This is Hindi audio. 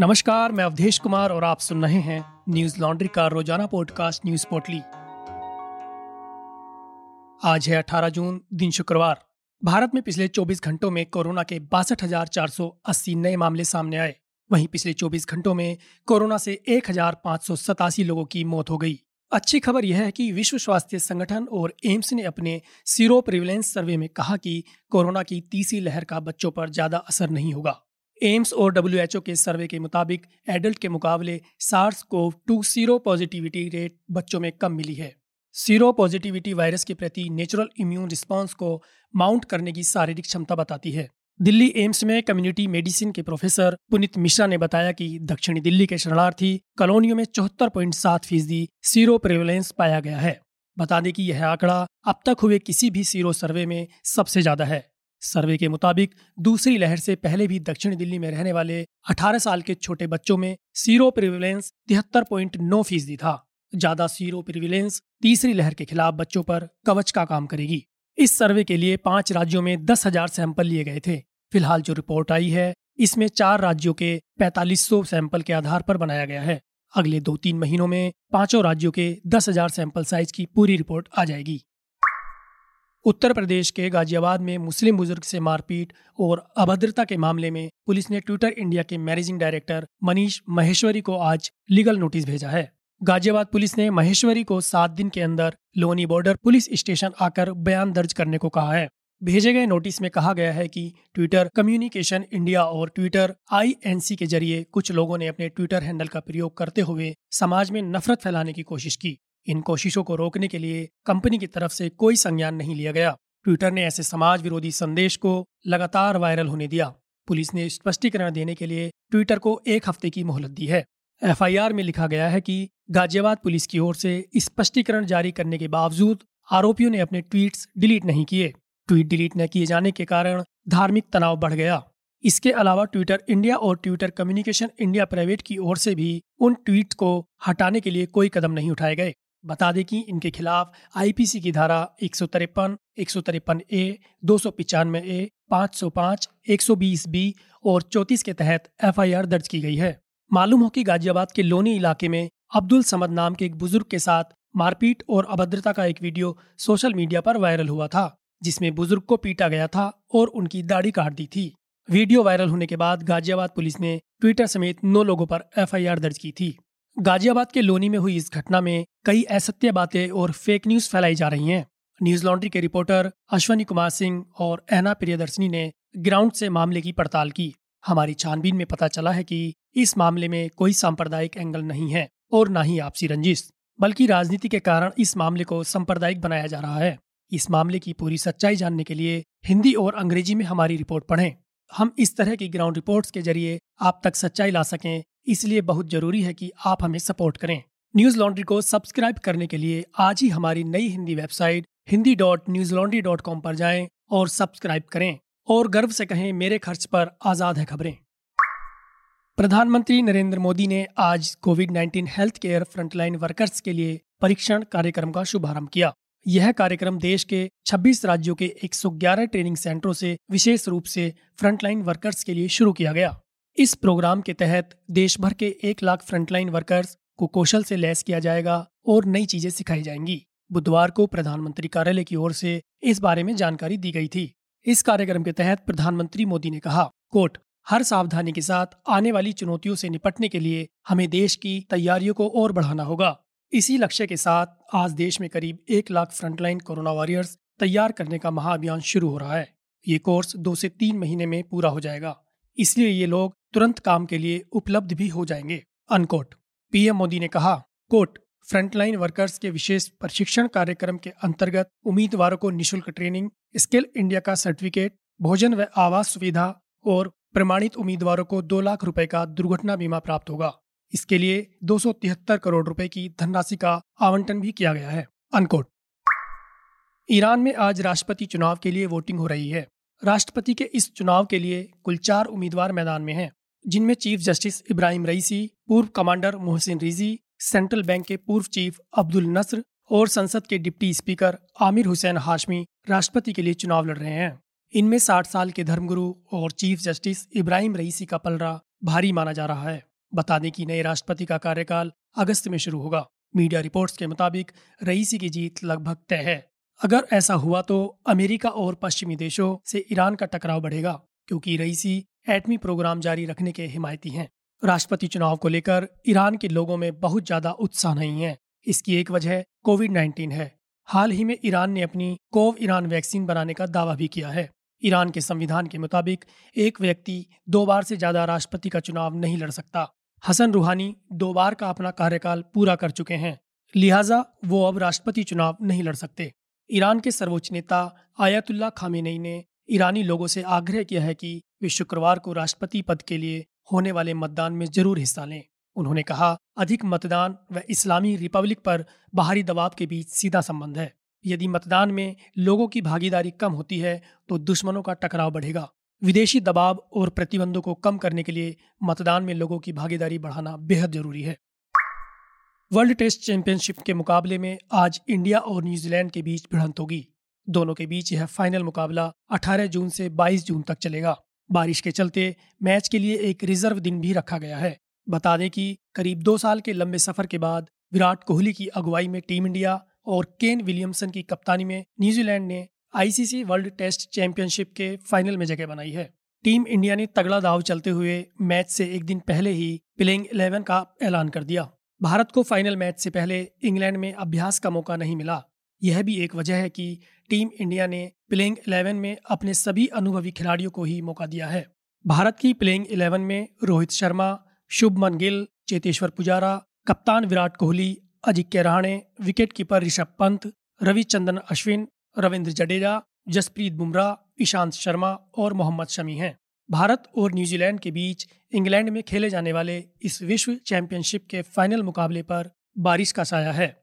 नमस्कार, मैं अवधेश कुमार और आप सुन रहे हैं न्यूज़ लॉन्ड्री का रोज़ाना पॉडकास्ट न्यूज़ पोर्टली। आज है 18 जून, दिन शुक्रवार। भारत में पिछले 24 घंटों में कोरोना के बासठ नए मामले सामने आए। वहीं पिछले 24 घंटों में कोरोना से एक हज़ार पाँच सौ सतासी लोगों की मौत हो गई। अच्छी खबर यह है कि विश्व स्वास्थ्य संगठन और एम्स ने अपने सीरो प्रिविलेंस सर्वे में कहा कि कोरोना की तीसरी लहर का बच्चों पर ज़्यादा असर नहीं होगा। एम्स और WHO के सर्वे के मुताबिक एडल्ट के मुकाबले SARS CoV two sero positivity rate बच्चों में कम मिली है। सीरो पॉजिटिविटी वायरस के प्रति नेचुरल इम्यून रिस्पांस को माउंट करने की शारीरिक क्षमता बताती है। दिल्ली एम्स में कम्युनिटी मेडिसिन के प्रोफेसर पुनित मिश्रा ने बताया कि दक्षिणी दिल्ली के शरणार्थी कॉलोनियों में चौहत्तर पॉइंट सात फ़ीसदी सीरो प्रेवलेंस पाया गया है। बता दें कि यह आंकड़ा अब तक हुए किसी भी सीरो सर्वे में सबसे ज़्यादा है। सर्वे के मुताबिक, दूसरी लहर से पहले भी दक्षिण दिल्ली में रहने वाले 18 साल के छोटे बच्चों में सीरो प्रिविलेंस तिहत्तर पॉइंट नौ फ़ीसदी था। ज़्यादा सीरो प्रिविलेंस तीसरी लहर के खिलाफ बच्चों पर कवच का काम करेगी। इस सर्वे के लिए पाँच राज्यों में दस हज़ार सैंपल लिए गए थे। फ़िलहाल जो रिपोर्ट आई है, इसमें चार राज्यों के पैतालीस सैंपल के आधार पर बनाया गया है। अगले दो तीन महीनों में पाँचों राज्यों के दस हज़ार सैंपल साइज़ की पूरी रिपोर्ट आ जाएगी। उत्तर प्रदेश के गाजियाबाद में मुस्लिम बुज़ुर्ग से मारपीट और अभद्रता के मामले में पुलिस ने ट्विटर इंडिया के मैनेजिंग डायरेक्टर मनीष महेश्वरी को आज लीगल नोटिस भेजा है। गाजियाबाद पुलिस ने महेश्वरी को सात दिन के अंदर लोनी बॉर्डर पुलिस स्टेशन आकर बयान दर्ज करने को कहा है। भेजे गए नोटिस में कहा गया है कि ट्विटर कम्युनिकेशन इंडिया और ट्विटर आईएनसी के ज़रिए कुछ लोगों ने अपने ट्विटर हैंडल का प्रयोग करते हुए समाज में नफरत फैलाने की कोशिश की। इन कोशिशों को रोकने के लिए कंपनी की तरफ़ से कोई संज्ञान नहीं लिया गया। ट्विटर ने ऐसे समाज विरोधी संदेश को लगातार वायरल होने दिया। पुलिस ने स्पष्टीकरण देने के लिए ट्विटर को एक हफ़्ते की मोहलत दी है। एफआईआर में लिखा गया है कि गाजियाबाद पुलिस की ओर से स्पष्टीकरण जारी करने के बावजूद आरोपियों ने अपने ट्वीट्स डिलीट नहीं किए। ट्वीट डिलीट न किए जाने के कारण धार्मिक तनाव बढ़ गया। इसके अलावा ट्विटर इंडिया और ट्विटर कम्युनिकेशन इंडिया प्राइवेट की ओर से भी उन ट्वीट को हटाने के लिए कोई कदम नहीं उठाए गए। बता दें कि इनके खिलाफ आईपीसी की धारा एक सौ तिरपन, एक सौ तिरपन ए दो सौ पिचानवे ए पाँच सौ पाँच, एक सौ बीस बी और चौतीस के तहत एफआईआर दर्ज की गई है। मालूम हो कि गाजियाबाद के लोनी इलाके में अब्दुल समद नाम के एक बुज़ुर्ग के साथ मारपीट और अभद्रता का एक वीडियो सोशल मीडिया पर वायरल हुआ था, जिसमें बुज़ुर्ग को पीटा गया था और उनकी दाढ़ी काट दी थी। वीडियो वायरल होने के बाद गाजियाबाद पुलिस ने ट्विटर समेत नौ लोगों पर एफआईआर दर्ज की थी। गाजियाबाद के लोनी में हुई इस घटना में कई असत्य बातें और फेक न्यूज़ फैलाई जा रही हैं। न्यूज़ लॉन्ड्री के रिपोर्टर अश्वनी कुमार सिंह और एना प्रियदर्शनी ने ग्राउंड से मामले की पड़ताल की। हमारी छानबीन में पता चला है कि इस मामले में कोई सांप्रदायिक एंगल नहीं है और न ही आपसी रंजिश, बल्कि राजनीति के कारण इस मामले को सांप्रदायिक बनाया जा रहा है। इस मामले की पूरी सच्चाई जानने के लिए हिंदी और अंग्रेज़ी में हमारी रिपोर्ट पढ़ें। हम इस तरह की ग्राउंड रिपोर्ट्स के ज़रिए आप तक सच्चाई ला सकें इसलिए बहुत ज़रूरी है कि आप हमें सपोर्ट करें। न्यूज़ लॉन्ड्री को सब्सक्राइब करने के लिए आज ही हमारी नई Hindi website Hindi dot Newslaundry dot com पर जाएँ और सब्सक्राइब करें। और गर्व से कहें, मेरे खर्च पर आज़ाद है खबरें। प्रधानमंत्री नरेंद्र मोदी ने आज Covid 19 health care frontline workers के लिए परीक्षण कार्यक्रम का शुभारंभ किया। यह कार्यक्रम देश के 26 राज्यों के 111 ट्रेनिंग सेंटरों से विशेष रूप से फ्रंटलाइन वर्कर्स के लिए शुरू किया गया। इस प्रोग्राम के तहत देश भर के एक लाख फ्रंटलाइन वर्कर्स को कौशल से लैस किया जाएगा और नई चीज़ें सिखाई जाएँगी। बुधवार को प्रधानमंत्री कार्यालय की ओर से इस बारे में जानकारी दी गई थी। इस कार्यक्रम के तहत प्रधानमंत्री मोदी ने कहा कोट हर सावधानी के साथ आने वाली चुनौतियों से निपटने के लिए हमें देश की तैयारियों को और बढ़ाना होगा। इसी लक्ष्य के साथ आज देश में करीब एक लाख फ्रंटलाइन कोरोना वॉरियर्स तैयार करने का महाअभियान शुरू हो रहा है। ये कोर्स दो से तीन महीने में पूरा हो जाएगा। इसलिए ये लोग तुरंत काम के लिए उपलब्ध भी हो जाएँगे अनकोट पीएम मोदी ने कहा कोट फ्रंटलाइन वर्कर्स के विशेष प्रशिक्षण कार्यक्रम के अंतर्गत उम्मीदवारों को निशुल्क ट्रेनिंग स्किल इंडिया का सर्टिफिकेट भोजन व आवास सुविधा और प्रमाणित उम्मीदवारों को दो लाख रुपए का दुर्घटना बीमा प्राप्त होगा। इसके लिए दो सौ तिहत्तर करोड़ रुपए की धनराशि का आवंटन भी किया गया है अनकोट ईरान में आज राष्ट्रपति चुनाव के लिए वोटिंग हो रही है। राष्ट्रपति के इस चुनाव के लिए कुल चार उम्मीदवार मैदान में हैं। जिनमें चीफ जस्टिस इब्राहिम रईसी, पूर्व commander Mohsen Rezaei, central bank के पूर्व चीफ अब्दुल नसर और संसद के deputy speaker Amir Hossein Hashemi राष्ट्रपति के लिए चुनाव लड़ रहे हैं। इनमें 60 साल के धर्मगुरु और चीफ जस्टिस इब्राहिम रईसी का पलड़ा भारी माना जा रहा है। बता दें कि नए राष्ट्रपति का कार्यकाल अगस्त में शुरू होगा। मीडिया रिपोर्ट्स के मुताबिक रईसी की जीत लगभग तय है। अगर ऐसा हुआ तो अमेरिका और पश्चिमी देशों से ईरान का टकराव बढ़ेगा, क्योंकि रईसी एटमी प्रोग्राम जारी रखने के हिमायती हैं। राष्ट्रपति चुनाव को लेकर ईरान के लोगों में बहुत ज़्यादा उत्साह नहीं है। इसकी एक वजह कोविड नाइन्टीन है। हाल ही में ईरान ने अपनी कोव ईरान वैक्सीन बनाने का दावा भी किया है। ईरान के संविधान के मुताबिक एक व्यक्ति दो बार से ज़्यादा राष्ट्रपति का चुनाव नहीं लड़ सकता। हसन रूहानी दो बार का अपना कार्यकाल पूरा कर चुके हैं, लिहाजा वो अब राष्ट्रपति चुनाव नहीं लड़ सकते। ईरान के सर्वोच्च नेता आयतुल्ला खामेनी ने ईरानी लोगों से आग्रह किया है कि वे शुक्रवार को राष्ट्रपति पद के लिए होने वाले मतदान में ज़रूर हिस्सा लें। उन्होंने कहा, अधिक मतदान व इस्लामी रिपब्लिक पर बाहरी दबाव के बीच सीधा संबंध है। यदि मतदान में लोगों की भागीदारी कम होती है तो दुश्मनों का टकराव बढ़ेगा। विदेशी दबाव और प्रतिबंधों को कम करने के लिए मतदान में लोगों की भागीदारी बढ़ाना बेहद ज़रूरी है। वर्ल्ड टेस्ट चैंपियनशिप के मुकाबले में आज इंडिया और न्यूजीलैंड के बीच भिड़ंत होगी। दोनों के बीच यह फाइनल मुकाबला 18 जून से 22 जून तक चलेगा। बारिश के चलते मैच के लिए एक रिज़र्व दिन भी रखा गया है। बता दें कि करीब दो साल के लंबे सफ़र के बाद विराट कोहली की अगुवाई में टीम इंडिया और केन विलियमसन की कप्तानी में न्यूजीलैंड ने आईसीसी वर्ल्ड टेस्ट चैंपियनशिप के फाइनल में जगह बनाई है। टीम इंडिया ने तगड़ा दाव चलते हुए मैच से एक दिन पहले ही प्लेइंग इलेवन का ऐलान कर दिया। भारत को फाइनल मैच से पहले इंग्लैंड में अभ्यास का मौका नहीं मिला। यह भी एक वजह है कि टीम इंडिया ने प्लेइंग इलेवन में अपने सभी अनुभवी खिलाड़ियों को ही मौका दिया है। भारत की प्लेइंग इलेवन में रोहित शर्मा, शुभमन गिल, चेतेश्वर पुजारा, कप्तान विराट कोहली अजिंक्य रहाणे विकेट कीपर ऋषभ पंत, रविचंद्रन अश्विन, रविंद्र जडेजा, जसप्रीत बुमराह ईशांत शर्मा और मोहम्मद शमी हैं। भारत और न्यूजीलैंड के बीच इंग्लैंड में खेले जाने वाले इस विश्व चैंपियनशिप के फाइनल मुकाबले पर बारिश का साया है।